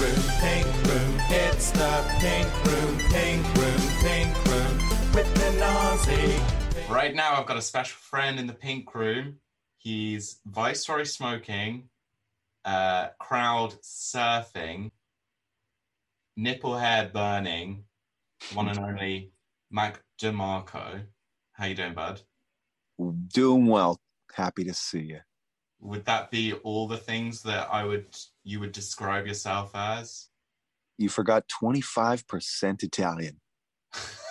room, pink room. It's the pink room, pink room, pink room with the Nazi. Right now, I've got a special friend in the pink room. He's Viceroy smoking, uh, crowd surfing, nipple hair burning, one and only Mac DeMarco. How you doing, bud? Doing well. Happy to see you. Would that be all the things that I would you would describe yourself as? You forgot 25% Italian.